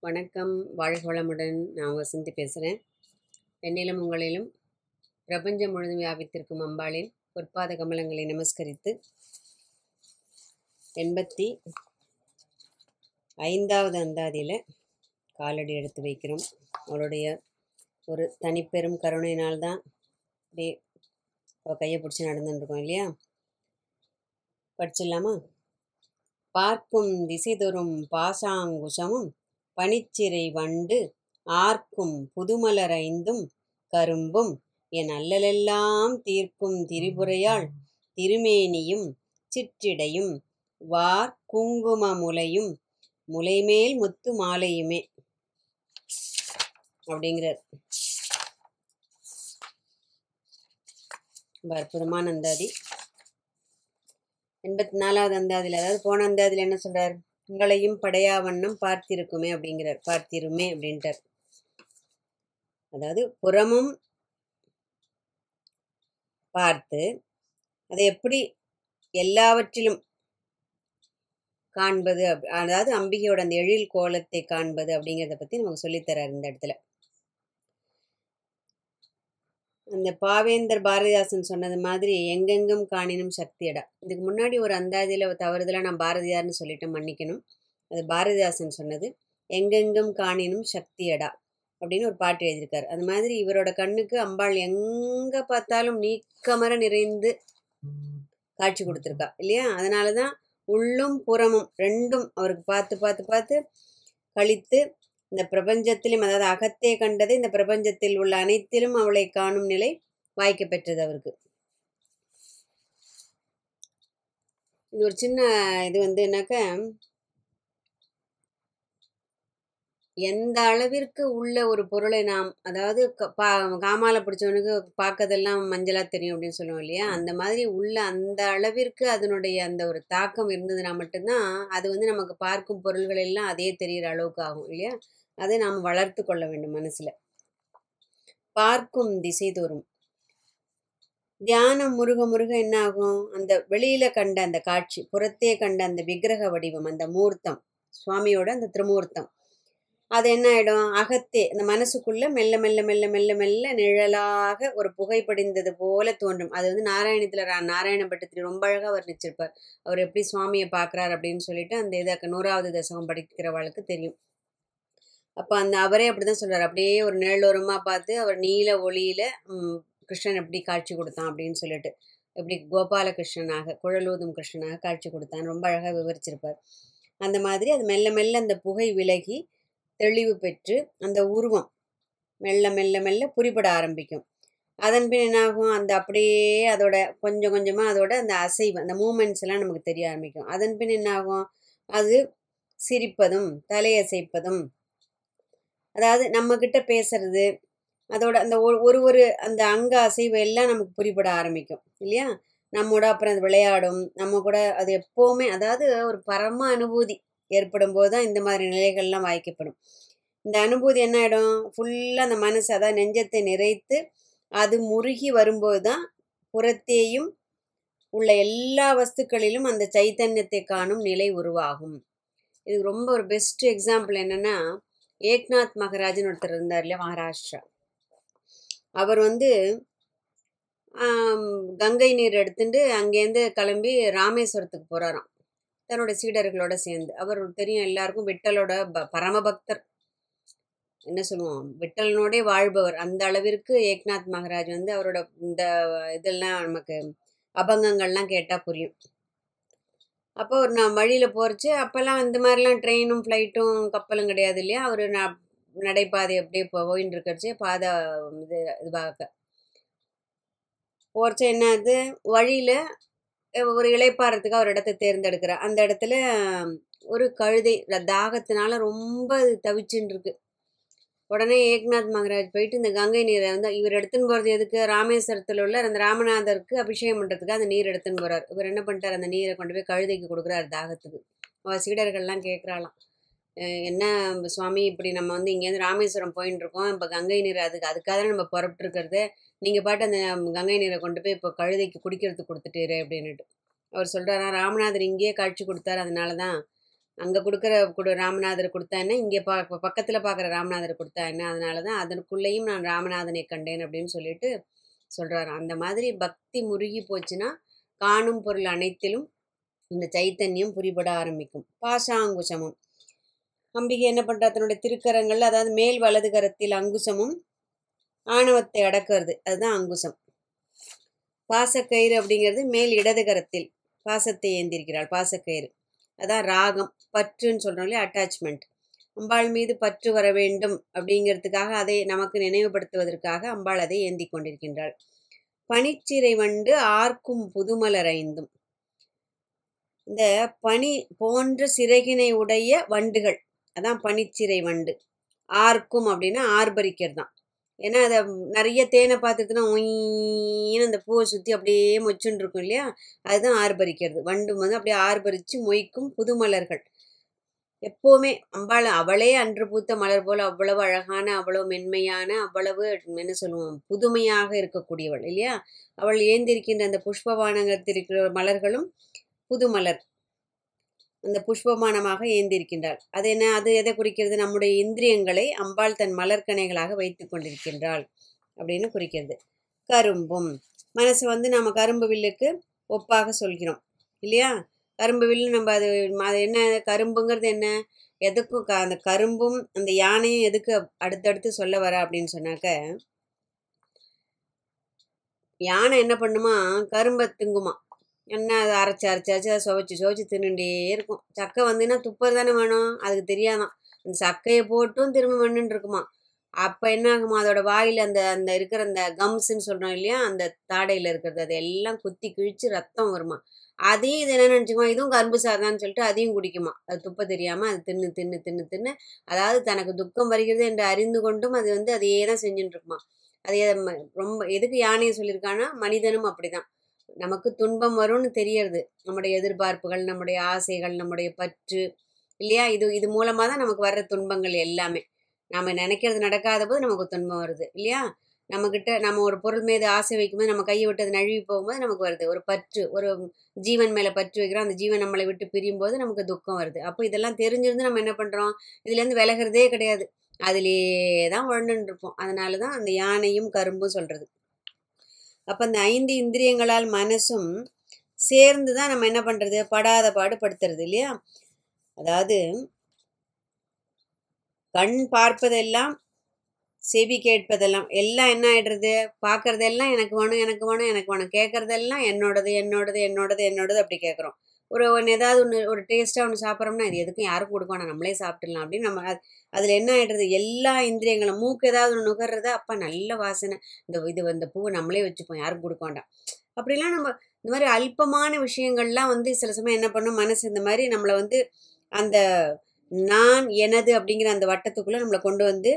வணக்கம். வாழ்க வளமுடன் நான் வசந்தி பேசுகிறேன். என்னிலும் உங்களிலும் பிரபஞ்சம் முழுதும் வியாபித்திருக்கும் அம்பாளின் பொற்பாத கமலங்களை நமஸ்கரித்து எண்பத்தி ஐந்தாவது அந்தாதியில் காலடி எடுத்து வைக்கிறோம். அவருடைய ஒரு தனிப்பெரும் கருணையினால்தான் அப்படியே அவள் கையை பிடிச்சி நடந்துட்டுருக்கோம் இல்லையா? படிச்சிடலாமா? பார்க்கும் திசைதொறும் பாசாங்குஷமும் பனிச்சிறை வண்டு ஆர்க்கும் புதுமலர் ஐந்தும் கரும்பும் என் அல்லலெல்லாம் தீர்க்கும் திரிபுரையாள் திருமேனியும் சிற்றிடையும் வார் குங்கும முலையும் முலைமேல் முத்து மாலையுமே. அப்படிங்கிறார். ரொம்ப அற்புதமான அந்தாதி. எண்பத்தி நாலாவது அந்தாதியில் அதாவது போன அந்தாதியில் என்ன சொல்றார்? உங்களையும் படையாவண்ணம் பார்த்திருக்குமே அப்படிங்கிறார் பார்த்திருமே அப்படின்ட்டார். அதாவது புறமும் பார்த்து அதை எப்படி எல்லாவற்றிலும் காண்பது அப்- அதாவது அம்பிகையோட அந்த எழில் கோலத்தை காண்பது அப்படிங்கிறத பற்றி நமக்கு சொல்லித்தரார் இந்த இடத்துல. அந்த பாவேந்தர் பாரதிதாசன் சொன்னது மாதிரி எங்கெங்கும் காணினும் சக்தியடா இதுக்கு முன்னாடி ஒரு அந்தாதியில் தவறுதலாக நான் பாரதியார்னு சொல்லிட்டு மன்னிக்கணும். அது பாரதிதாசன் சொன்னது எங்கெங்கும் காணினும் சக்தியடா அப்படின்னு ஒரு பாட்டு எழுதியிருக்காரு. அது மாதிரி இவரோட கண்ணுக்கு அம்பாள் எங்கே பார்த்தாலும் நீக்கமர நிறைந்து காட்சி கொடுத்துருக்கா இல்லையா? அதனால தான் உள்ளும் புறமும் ரெண்டும் அவருக்கு பார்த்து பார்த்து பார்த்து கழித்து இந்த பிரபஞ்சத்திலும் அதாவது அகத்தே கண்டது இந்த பிரபஞ்சத்தில் உள்ள அனைத்திலும் அவளை காணும் நிலை வாய்க்க பெற்றது அவருக்கு. இது ஒரு சின்ன இது வந்து என்னக்க எந்த அளவிற்கு உள்ள ஒரு பொருளை நாம் அதாவது பா காமால பிடிச்சவனுக்கு பார்க்கறதெல்லாம் மஞ்சளா தெரியும் அப்படின்னு சொல்லுவோம் இல்லையா? அந்த மாதிரி உள்ள அந்த அளவிற்கு அதனுடைய அந்த ஒரு தாக்கம் இருந்ததுன்னா மட்டும்தான் அது வந்து நமக்கு பார்க்கும் பொருள்கள் எல்லாம் அதே தெரிகிற அளவுக்கு ஆகும் இல்லையா? அதை நாம் வளர்த்து கொள்ள வேண்டும் மனசுல. பார்க்கும் திசை தோறும் தியானம் முருக முருக என்ன ஆகும்? அந்த வெளியில கண்ட அந்த காட்சி புறத்தே கண்ட அந்த விக்கிரக வடிவம் அந்த மூர்த்தம் சுவாமியோட அந்த திருமூர்த்தம். அது என்ன ஆயிடும்? அகத்தே அந்த மனசுக்குள்ள மெல்ல மெல்ல மெல்ல மெல்ல மெல்ல நிழலாக ஒரு புகைப்படிந்தது போல தோன்றும். அது வந்து நாராயணத்துல ரா- ரொம்ப அழகா வர்ணிச்சிருப்பார். அவர் எப்படி சுவாமியை பார்க்குறாரு அப்படின்னு சொல்லிட்டு அந்த இதை நூறாவது தசகம் படிக்கிறவளுக்கு தெரியும். அப்போ அந்த அவரே அப்படிதான் சொல்கிறார் அப்படியே ஒரு நிழலோரமாக பார்த்து அவர் நீல ஒளியில் கிருஷ்ணன் எப்படி காட்சி கொடுத்தான் அப்படின்னு சொல்லிட்டு எப்படி கோபாலகிருஷ்ணனாக குழலூதும் கிருஷ்ணனாக காட்சி கொடுத்தான். ரொம்ப அழகாக விவரிச்சிருப்பார். அந்த மாதிரி அது மெல்ல மெல்ல அந்த புகை விலகி தெளிவு பெற்று அந்த உருவம் மெல்ல மெல்ல மெல்ல புரிபட ஆரம்பிக்கும். அதன் பின் என்னாகும்? அந்த அப்படியே அதோட கொஞ்சம் கொஞ்சமாக அதோட அந்த அசைவு அந்த மூமெண்ட்ஸ் எல்லாம் நமக்கு தெரிய ஆரம்பிக்கும். அதன் பின் என்னாகும்? அது சிரிப்பதும் தலையசைப்பதும் அதாவது நம்மக்கிட்ட பேசுறது அதோட அந்த ஒரு ஒரு ஒரு அந்த அங்க அசைவு எல்லாம் நமக்கு புரிபட ஆரம்பிக்கும் இல்லையா? நம்மோட அப்புறம் அது விளையாடும் நம்ம கூட அது எப்போவுமே அதாவது ஒரு பரம அனுபூதி ஏற்படும் போது தான் இந்த மாதிரி நிலைகள்லாம் வாய்க்கப்படும். இந்த அனுபூதி என்ன ஆகிடும் ஃபுல்லாக அந்த மனசு அதாவது நெஞ்சத்தை நிறைத்து அது முருகி வரும்போது தான் புறத்தேயும் உள்ள எல்லா வஸ்துக்களிலும் அந்த சைத்தன்யத்தை காணும் நிலை உருவாகும். இது ரொம்ப ஒரு பெஸ்ட் எக்ஸாம்பிள் என்னென்னா ஏக்நாத் மகராஜன் ஒருத்தர் இருந்தார் இல்லையா மகாராஷ்டிரா. அவர் வந்து கங்கை நீர் எடுத்துட்டு அங்கேருந்து கிளம்பி ராமேஸ்வரத்துக்கு போகிறாராம் தன்னோட சீடர்களோட சேர்ந்து. அவர் தெரியும் எல்லாருக்கும் விட்டலோட ப பரமபக்தர். என்ன சொல்லுவோம்? விட்டலனோடே வாழ்பவர். அந்த அளவிற்கு ஏக்நாத் மகராஜ் வந்து அவரோட இந்த இதெல்லாம் நமக்கு அபங்கங்கள்லாம் கேட்டால் புரியும். அப்போ ஒரு நான் வழியில் போகிறச்சு அப்போல்லாம் இந்த மாதிரிலாம் ட்ரெயினும் ஃப்ளைட்டும் கப்பலும் கிடையாது இல்லையா? அவர் நான் நடைபாதை அப்படியே போயின்னு இருக்கிறச்சு பாதை இது இதுவாக. போகிறச்ச என்ன ஆகுது வழியில் ஒரு இளைப்பாறதுக்கு ஒரு இடத்த தேர்ந்தெடுக்கிறார். அந்த இடத்துல ஒரு கழுதை தாகத்தினால ரொம்ப தவிச்சுன்னு இருக்கு. உடனே ஏக்நாத் மகராஜ் போயிட்டு இந்த கங்கை நீரை வந்து இவர் எடுத்துன்னு போகிறது எதுக்கு? ராமேஸ்வரத்தில் உள்ள அந்த ராமநாதருக்கு அபிஷேகம் பண்ணுறதுக்கு அந்த நீர் எடுத்துன்னு போகிறார் இவர் என்ன பண்ணிட்டார்? அந்த நீரை கொண்டு போய் கழுதைக்கு கொடுக்குறாரு தாகத்துக்கு. அவள் சீடர்கள்லாம் கேட்குறாளாம் என்ன சுவாமி இப்படி நம்ம வந்து இங்கேருந்து ராமேஸ்வரம் போயின்னு இருக்கோம். இப்போ கங்கை நீர் அதுக்கு அதுக்காக தான் நம்ம புறப்பட்டுருக்கிறது. நீங்கள் பாட்டு அந்த கங்கை நீரை கொண்டு போய் இப்போ கழுதைக்கு குடிக்கிறதுக்கு கொடுத்துட்டீரு அப்படின்னுட்டு. அவர் சொல்கிறாரா ராமநாதர் இங்கேயே காட்சி கொடுத்தாரு. அதனால தான் அங்கே கொடுக்குற கொடு ராமநாதர் கொடுத்தா என்ன? இங்கே பா பக்கத்தில் பார்க்குற ராமநாதர் கொடுத்தா என்ன? அதனால தான் அதற்குள்ளேயும் நான் ராமநாதனை கண்டேன் அப்படின்னு சொல்லிட்டு சொல்கிறாரு அந்த மாதிரி பக்தி முருகி போச்சுன்னா காணும் பொருள் அனைத்திலும் இந்த சைத்தன்யம் புரிபட ஆரம்பிக்கும். பாசாங்குசமும் அம்பிகை என்ன பண்ணுறா தன்னுடைய திருக்கரங்கள் அதாவது மேல் வலது கரத்தில் அங்குசமும் ஆணவத்தை அடக்கிறது. அதுதான் அங்குசம். பாசக்கயிறு அப்படிங்கிறது மேல் இடது கரத்தில் பாசத்தை ஏந்திருக்கிறாள். பாசக்கயிறு. அதான் ராகம் பற்றுன்னு சொல்கிறோம் இல்லையா? அட்டாச்மெண்ட் அம்பாள் மீது பற்று வர வேண்டும் அப்படிங்கிறதுக்காக அதை நமக்கு நினைவுபடுத்துவதற்காக அம்பாள் அதை ஏந்தி கொண்டிருக்கின்றாள். பனிச்சிறை வண்டு ஆர்க்கும் புதுமலர் ஐந்தும் இந்த பனி போன்ற சிறகினை உடைய வண்டுகள் அதான் பனிச்சிறை வண்டு. ஆர்க்கும் அப்படின்னா ஆர்பரிக்கர் தான் ஏன்னா அதை நிறைய தேனை பார்த்துட்டுனா ஒயின்னு அந்த பூவை சுற்றி அப்படியே மொச்சுன்னு இருக்கும் இல்லையா? அதுதான் ஆர்ப்பரிக்கிறது. வண்டு வந்து அப்படியே ஆர்ப்பரித்து மொய்க்கும் புதுமலர்கள். எப்போவுமே அம்பாள் அவளே அன்று பூத்த மலர் போல் அவ்வளவு அழகான அவ்வளவு மென்மையான அவ்வளவு என்ன சொல்லுவோம்? புதுமையாக இருக்கக்கூடியவள் இல்லையா? அவள் ஏந்திருக்கின்ற அந்த புஷ்பவானங்கத்தில் இருக்கிற மலர்களும் புது மலர் அந்த புஷ்பமானமாக ஏந்திருக்கின்றாள். அது என்ன? அது எதை குறிக்கிறது? நம்முடைய இந்திரியங்களை அம்பாள் தன் மலர்கனைகளாக வைத்து கொண்டிருக்கின்றாள் அப்படின்னு குறிக்கிறது. கரும்பும். மனசு வந்து நம்ம கரும்பு வில்லுக்கு ஒப்பாக சொல்கிறோம். இல்லையா? கரும்பு வில்லு நம்ம அது அது என்ன? கரும்புங்கிறது என்ன? எதுக்கும் க அந்த கரும்பும் அந்த யானையும் எதுக்கு அடுத்தடுத்து சொல்ல வர அப்படின்னு சொன்னாக்க யானை என்ன பண்ணுமா? கரும்பை திங்குமா? என்ன அதை அரைச்சி அரைச்சி அரைச்சி அதை சுவைச்சி சுவைச்சி தின்னுட்டே இருக்கும். சக்கை வந்துன்னா துப்பர் தானே வேணும்? அதுக்கு தெரியாதான். அந்த சக்கையை போட்டும் திரும்ப மண்ணுன்னு இருக்குமா? அப்போ என்ன ஆகுமா? அதோட வாயில் அந்த அந்த இருக்கிற அந்த கம்ஸ்ன்னு சொல்கிறோம் இல்லையா? அந்த தாடையில் இருக்கிறது அது எல்லாம் குத்தி கிழிச்சு ரத்தம் வருமா? அதையும் இது என்ன நினச்சிக்குமா? இதுவும் கரும்பு சாதான்னு சொல்லிட்டு அதையும் குடிக்குமா? அது துப்ப தெரியாமல் அது தின்னு தின்னு தின்னு தின்னு அதாவது தனக்கு துக்கம் வருகிறது என்று அறிந்து கொண்டும் அது வந்து அதையே தான் செஞ்சுட்டு இருக்குமா? அதே ரொம்ப எதுக்கு யானையை சொல்லியிருக்கான்னா மனிதனும் அப்படிதான். நமக்கு துன்பம் வரும்னு தெரியறது. நம்முடைய எதிர்பார்ப்புகள் நம்முடைய ஆசைகள் நம்முடைய பற்று இல்லையா? இது இது மூலமாக தான் நமக்கு வர்ற துன்பங்கள் எல்லாமே. நம்ம நினைக்கிறது நடக்காத போது நமக்கு துன்பம் வருது இல்லையா? நம்மக்கிட்ட நம்ம ஒரு பொருள் மீது ஆசை வைக்கும்போது நம்ம கையை விட்டு அது நழுவி போகும்போது நமக்கு வருது. ஒரு பற்று ஒரு ஜீவன் மேலே பற்று வைக்கிறோம். அந்த ஜீவன் நம்மளை விட்டு பிரியும் போது நமக்கு துக்கம் வருது. அப்போ இதெல்லாம் தெரிஞ்சிருந்து நம்ம என்ன பண்ணுறோம் இதுலேருந்து விலகிறதே கிடையாது. அதிலே தான் உழண்டுன்னு இருப்போம். அதனால தான் அந்த யானையும் கரும்பும் சொல்கிறது அப்போ அந்த ஐந்து இந்திரியங்களால் மனசும் சேர்ந்து தான் நம்ம என்ன பண்ணுறது படாத பாடு படுத்துறது இல்லையா? அதாவது கண் பார்ப்பதெல்லாம் செவி கேட்பதெல்லாம் எல்லாம் என்ன ஆயிடுறது? பார்க்கறதெல்லாம் எனக்கு வேணும் எனக்கு வேணும் எனக்கு வேணும். கேட்குறதெல்லாம் என்னோடது என்னோடது என்னோடது என்னோடது அப்படி கேட்குறோம். ஒரு ஒன்று ஏதாவது ஒன்று ஒரு டேஸ்ட்டாக ஒன்று சாப்பிட்றோம்னா இது எதுக்கும் யாருக்கும் கொடுக்க வேணாம். நம்மளே சாப்பிட்டுலாம் அப்படின்னு நம்ம அதில் என்ன ஆகிடுறது எல்லா இந்திரியங்களும் மூக்கு ஏதாவது ஒன்று நுகர்றது அப்போ நல்ல வாசனை. இந்த இது இந்த பூவை நம்மளே வச்சுப்போம் யாருக்கும் கொடுக்க வேண்டாம். அப்படிலாம் நம்ம இந்த மாதிரி அல்பமான விஷயங்கள்லாம் வந்து சில சமயம் என்ன பண்ணும்? மனசு இந்த மாதிரி நம்மளை வந்து அந்த நான் எனது அப்படிங்கிற அந்த வட்டத்துக்குள்ளே நம்மளை கொண்டு வந்து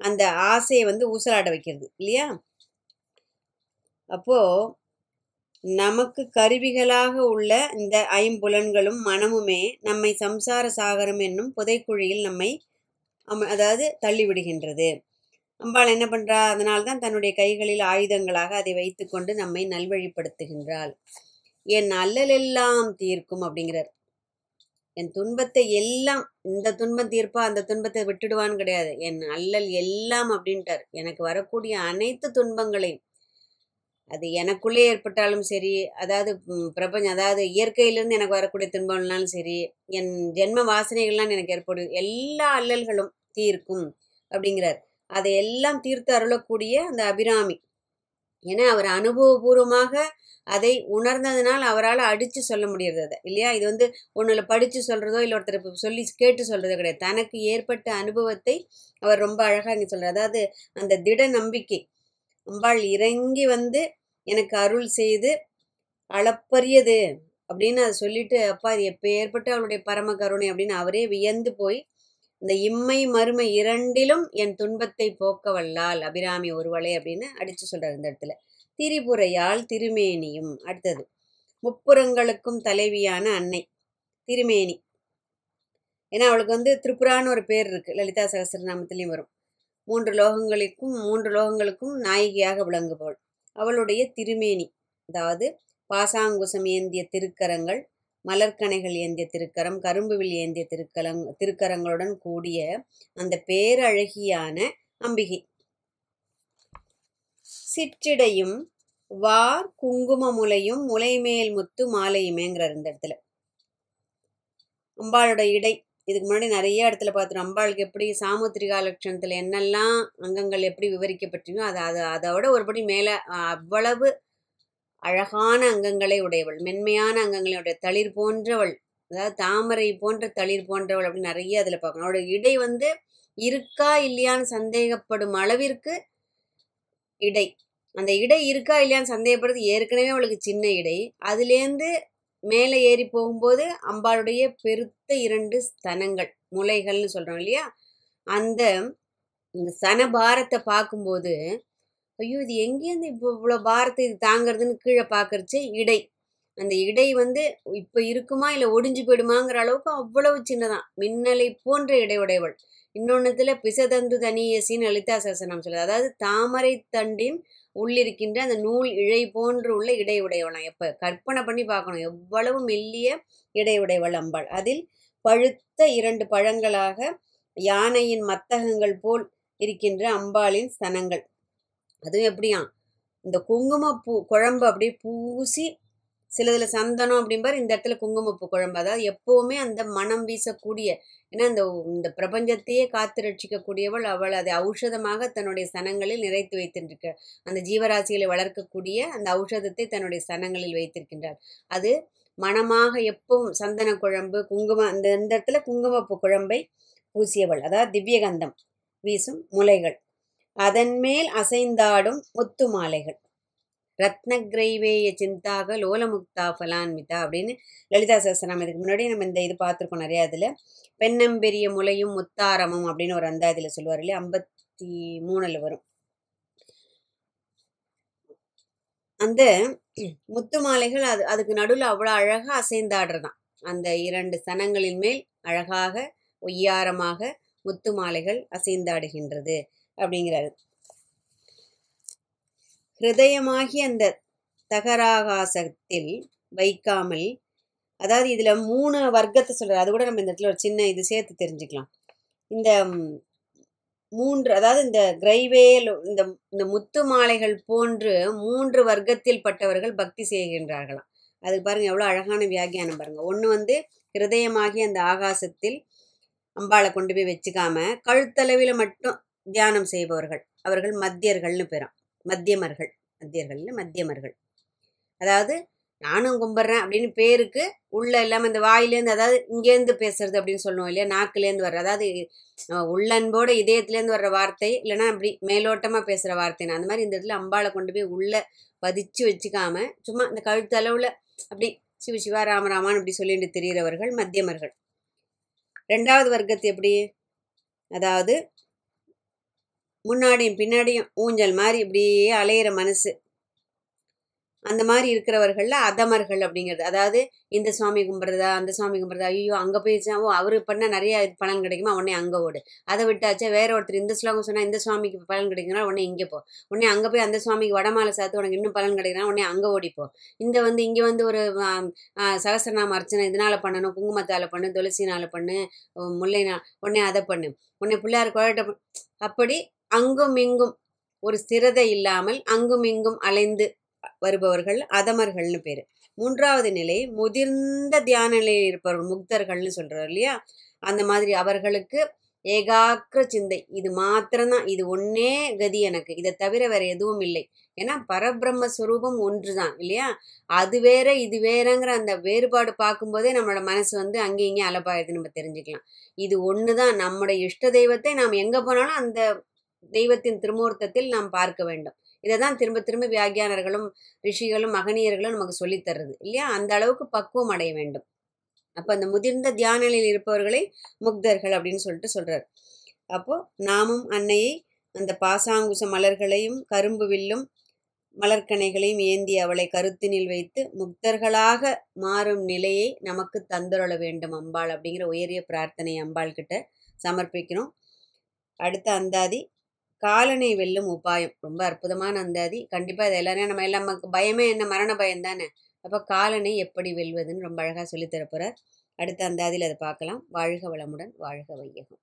அந்த ஆசையை வந்து ஊசலாட வைக்கிறது இல்லையா? அப்போது நமக்கு கருவிகளாக உள்ள இந்த ஐம்புலன்களும் மனமுமே நம்மை சம்சார சாகரம் என்னும் புதைக்குழியில் நம்மை அதாவது தள்ளிவிடுகின்றது. அம்பாள் என்ன பண்ணுறா அதனால்தான் தான் தன்னுடைய கைகளில் ஆயுதங்களாக அதை வைத்துக்கொண்டு நம்மை நல்வழிப்படுத்துகின்றாள். என் அல்லலெல்லாம் தீர்க்கும் அப்படிங்கிறார். என் துன்பத்தை எல்லாம் இந்த துன்பம் தீர்ப்பா அந்த துன்பத்தை விட்டுடுவான்னு கிடையாது. என் அல்லல் எல்லாம் அப்படின்ட்டார். எனக்கு வரக்கூடிய அனைத்து துன்பங்களையும் அது எனக்குள்ளே ஏற்பட்டாலும் சரி அதாவது பிரபஞ்சம் அதாவது இயற்கையிலேருந்து எனக்கு வரக்கூடிய துன்பம்னாலும் சரி என் ஜென்ம வாசனைகள்லாம் எனக்கு ஏற்படும் எல்லா அல்லல்களும் தீர்க்கும் அப்படிங்கிறார். அதை எல்லாம் தீர்த்து அருளக்கூடிய அந்த அபிராமி. ஏன்னா அவர் அனுபவபூர்வமாக அதை உணர்ந்ததுனால் அவரால் அடித்து சொல்ல முடியறது அதை இல்லையா? இது வந்து ஒன்றில் படித்து சொல்கிறதோ இல்லை ஒருத்தர் சொல்லி கேட்டு சொல்கிறதோ கிடையாது. தனக்கு ஏற்பட்ட அனுபவத்தை அவர் ரொம்ப அழகாக இங்கே சொல்கிறார் அதாவது அந்த திட நம்பிக்கை அம்பாள் இறங்கி வந்து எனக்கு அருள் செய்து அளப்பரியது அப்படின்னு அதை சொல்லிட்டு அப்பா அது எப்போ ஏற்பட்டு அவளுடைய பரம கருணை அப்படின்னு அவரே வியந்து போய் இந்த இம்மை மறுமை இரண்டிலும் என் துன்பத்தை போக்க வல்லால் அபிராமி ஒருவளை அப்படின்னு அடித்து சொல்கிறார் இந்த இடத்துல. திரிபுரையால் திருமேனியும் அடுத்தது. முப்புறங்களுக்கும் தலைவியான அன்னை திருமேனி. ஏன்னா அவளுக்கு வந்து திரிபுரான்னு ஒரு பேர் இருக்குது லலிதா சகசிரநாமத்திலையும் வரும். மூன்று லோகங்களுக்கும் மூன்று லோகங்களுக்கும் நாயகியாக விளங்குபவள். அவளுடைய திருமேனி. அதாவது பாசாங்குசம் ஏந்திய திருக்கரங்கள் மலர்கனைகள் ஏந்திய திருக்கரம் கரும்புவில் ஏந்திய திருக்கலங் திருக்கரங்களுடன் கூடிய அந்த பேரழகியான அம்பிகை. சிற்றிடையும் வார் குங்கும முலையும் முலைமேல் முத்து மாலையுமேங்கிற இந்த இடத்துல. அம்பாளோட இடை இதுக்கு முன்னாடி நிறைய இடத்துல பார்த்துருவோம் அம்பாளுக்கு எப்படி சாமுத்திரிகா லட்சணத்தில் என்னெல்லாம் அங்கங்கள் எப்படி விவரிக்கப்பட்டிருக்கோ அது அது அதோட ஒருபடி மேலே அவ்வளவு அழகான அங்கங்களை உடையவள் மென்மையான அங்கங்களை உடைய தளிர் போன்றவள் அதாவது தாமரை போன்ற தளிர் போன்றவள் அப்படின்னு நிறைய அதில் பார்க்கணும். அவளோட இடை வந்து இருக்கா இல்லையான்னு சந்தேகப்படும் அளவிற்கு இடை. அந்த இடை இருக்கா இல்லையான்னு சந்தேகப்படுறது ஏற்கனவே அவளுக்கு சின்ன இடை. அதுலேருந்து மேலே ஏறி போகும்போது அம்பாளுடைய பெருத்த இரண்டு ஸ்தனங்கள் முலைகள்னு சொல்கிறோம் இல்லையா? அந்த இந்த சன பாரத்தை பார்க்கும்போது ஐயோ இது எங்கேருந்து இப்போ இவ்வளோ பாரத்தை இது தாங்கிறதுன்னு கீழே பார்க்கறச்சு இடை. அந்த இடை வந்து இப்போ இருக்குமா இல்லை ஒடிஞ்சு போயிடுமாங்கிற அளவுக்கு அவ்வளவு சின்னதான். மின்னலை போன்ற இடையுடையவள். இன்னொன்னுத்துல பிசதந்து தனியசின்னு லலிதா சசனம் சொல்லுது. அதாவது தாமரை தண்டின் உள்ளிருக்கின்ற அந்த நூல் இழை போன்று உள்ள இடை எப்போ கற்பனை பண்ணி பார்க்கணும். எவ்வளவு மெல்லிய இடையுடையவள் அம்பாள். அதில் பழுத்த இரண்டு பழங்களாக யானையின் மத்தகங்கள் போல் இருக்கின்ற அம்பாளின் ஸ்தனங்கள். அதுவும் எப்படியா இந்த குங்குமப்பூ குழம்பு அப்படியே பூசி சிலதில் சந்தனம் அப்படிம்பார் இந்த இடத்துல குங்குமப்பூ குழம்பு. அதாவது எப்போவுமே அந்த மனம் வீசக்கூடிய ஏன்னா இந்த இந்த பிரபஞ்சத்தையே காத்து ரட்சிக்கக்கூடியவள் அவள். அதை ஔஷதமாக தன்னுடைய சனங்களில் நிறைத்து வைத்திருக்க அந்த ஜீவராசிகளை வளர்க்கக்கூடிய அந்த ஔஷதத்தை தன்னுடைய சனங்களில் வைத்திருக்கின்றாள். அது மனமாக எப்பவும் சந்தன குழம்பு குங்கும அந்த இந்த இடத்துல குங்குமப்பு குழம்பை பூசியவள். அதாவது திவ்யகந்தம் வீசும் முலைகள். அதன் மேல் அசைந்தாடும் முத்து மாலைகள். ரத்னகிரைவேய சிந்தாக லோலமுக்தா ஃபலான்மிதா அப்படின்னு லலிதா சஹஸ்ரநாமம். இதுக்கு முன்னாடி நம்ம இந்த இது பார்த்துருக்கோம் நிறையா இதில். பெண்ணம்பெரிய முலையும் முத்தாரமும் அப்படின்னு ஒரு அந்தாதியில் சொல்லுவார் இல்லையா? ஐம்பத்தி மூணில் வரும். அந்த முத்து மாலைகள் அது அதுக்கு நடுவில் அவ்வளோ அழகாக அசைந்தாடுறதான். அந்த இரண்டு சனங்களின் மேல் அழகாக ஒய்யாரமாக முத்து மாலைகள் அசைந்தாடுகின்றது அப்படிங்கிறாரு. ஹிருதயமாகி அந்த தகராகாசத்தில் வைக்காமல் அதாவது இதில் மூணு வர்க்கத்தை சொல்கிறார் அது கூட நம்ம இந்த இடத்துல ஒரு சின்ன இது சேர்த்து தெரிஞ்சுக்கலாம். இந்த மூன்று அதாவது இந்த கிரைவேல் இந்த இந்த முத்து மாலைகள் போன்று மூன்று வர்க்கத்தில் பட்டவர்கள் பக்தி செய்கின்றார்களாம். அதுக்கு பாருங்கள் எவ்வளோ அழகான வியாகியானம் பாருங்கள் ஒன்று வந்து ஹிருதயமாகி அந்த ஆகாசத்தில் அம்பாளை கொண்டு போய் வச்சுக்காம கழுத்தளவில் மட்டும் தியானம் செய்பவர்கள். அவர்கள் மத்தியர்கள்னு பெறும் மத்தியமர்கள் மத்தியர்கள்னு மத்தியமர்கள். அதாவது நானும் கும்பிட்றேன் அப்படின்னு பேருக்கு உள்ள இல்லாமல் இந்த வாயிலேருந்து அதாவது இங்கேருந்து பேசுறது அப்படின்னு சொல்லுவோம் இல்லையா நாக்குலேருந்து வர்ற அதாவது உள்ளன்போட இதயத்துலேருந்து வர்ற வார்த்தை இல்லைன்னா அப்படி மேலோட்டமாக பேசுகிற வார்த்தைன்னு அந்த மாதிரி இந்த இடத்துல அம்பாளை கொண்டு போய் உள்ளே பதிச்சு வச்சுக்காம சும்மா இந்த கழுத்து அளவில் அப்படி சிவ சிவா ராமராமான்னு அப்படி சொல்லிட்டு தெரிகிறவர்கள் மத்தியமர்கள். ரெண்டாவது வர்க்கத்து எப்படி? அதாவது முன்னாடியும் பின்னாடியும் ஊஞ்சல் மாதிரி இப்படியே அலையிற மனசு. அந்த மாதிரி இருக்கிறவர்களில் அதமர்கள் அப்படிங்கிறது. அதாவது இந்த சுவாமி கும்பிட்றதா அந்த சுவாமி கும்பிட்றதா ஐயோ அங்கே போயிடுச்சா ஓ அவர் பண்ணால் நிறைய பலன் கிடைக்குமா? உடனே அங்கே ஓடு. அதை விட்டாச்சா வேற ஒருத்தர் இந்த ஸ்லோகம் சொன்னால் இந்த சுவாமிக்கு பலன் கிடைக்குன்னா உடனே இங்கே போ. உடனே அங்கே போய் அந்த சுவாமிக்கு வடமாலை சாத்து உனக்கு இன்னும் பலன் கிடைக்குன்னா உடனே அங்கே ஓடிப்போ இந்த வந்து இங்கே வந்து ஒரு சகசரநாம அர்ச்சனை இதனால் பண்ணணும் குங்குமத்தால் பண்ணு துளசினால் பண்ணு முல்லைனால் உடனே அதை பண்ணு. உடனே பிள்ளையார் குழட்ட அப்படி அங்கும் இங்கும் ஒரு ஸ்திரதை இல்லாமல் அங்கும் இங்கும் அலைந்து வருபவர்கள் அதமர்கள்னு பேர். மூன்றாவது நிலை முதிர்ந்த தியான நிலையில் இருப்பவர்கள் முக்தர்கள்னு சொல்கிறார் இல்லையா? அந்த மாதிரி அவர்களுக்கு ஏகாக்கிர சிந்தை. இது மாத்திரம்தான். இது ஒன்னே கதி எனக்கு. இதை தவிர வேற எதுவும் இல்லை. ஏன்னா பரபிரம்ம ஸ்வரூபம் ஒன்று தான் இல்லையா? அது வேற இது வேறங்கிற அந்த வேறுபாடு பார்க்கும்போதே நம்மளோட மனசு வந்து அங்கேயும் இங்கேயும் அலப்பாயுது நம்ம தெரிஞ்சுக்கலாம். இது ஒன்று தான் நம்முடைய இஷ்ட தெய்வத்தை நாம் எங்கே போனாலும் அந்த தெய்வத்தின் திருமூர்த்தத்தில் நாம் பார்க்க வேண்டும். இதை தான் திரும்ப திரும்ப வியாகியானர்களும் ரிஷிகளும் மகனியர்களும் நமக்கு சொல்லித்தர்றது இல்லையா? அந்த அளவுக்கு பக்குவம் அடைய வேண்டும். அப்போ அந்த முதிர்ந்த தியான நிலையில் இருப்பவர்களை முக்தர்கள் அப்படின்னு சொல்லிட்டு சொல்கிறார் அப்போ நாமும் அன்னையை அந்த பாசாங்குச மலர்களையும் கரும்பு வில்லும் மலர்கனைகளையும் ஏந்தி அவளை கருத்தினில் வைத்து முக்தர்களாக மாறும் நிலையை நமக்கு தந்துரள வேண்டும் அம்பாள் அப்படிங்கிற உயரிய பிரார்த்தனை அம்பாள் கிட்ட சமர்ப்பிக்கிறோம். அடுத்த அந்தாதி காலனை வெல்லும் உபாயம். ரொம்ப அற்புதமான அந்தாதி கண்டிப்பாக இது எல்லாரும் நம்ம எல்லாம் நமக்கு பயமே என்ன? மரண பயம் தானே? அப்போ காலனை எப்படி வெல்வதுன்னு ரொம்ப அழகாக சொல்லித்தர அடுத்த அந்தாதியில் அதை பார்க்கலாம். வாழ்க வளமுடன் வாழ்க வையகம்.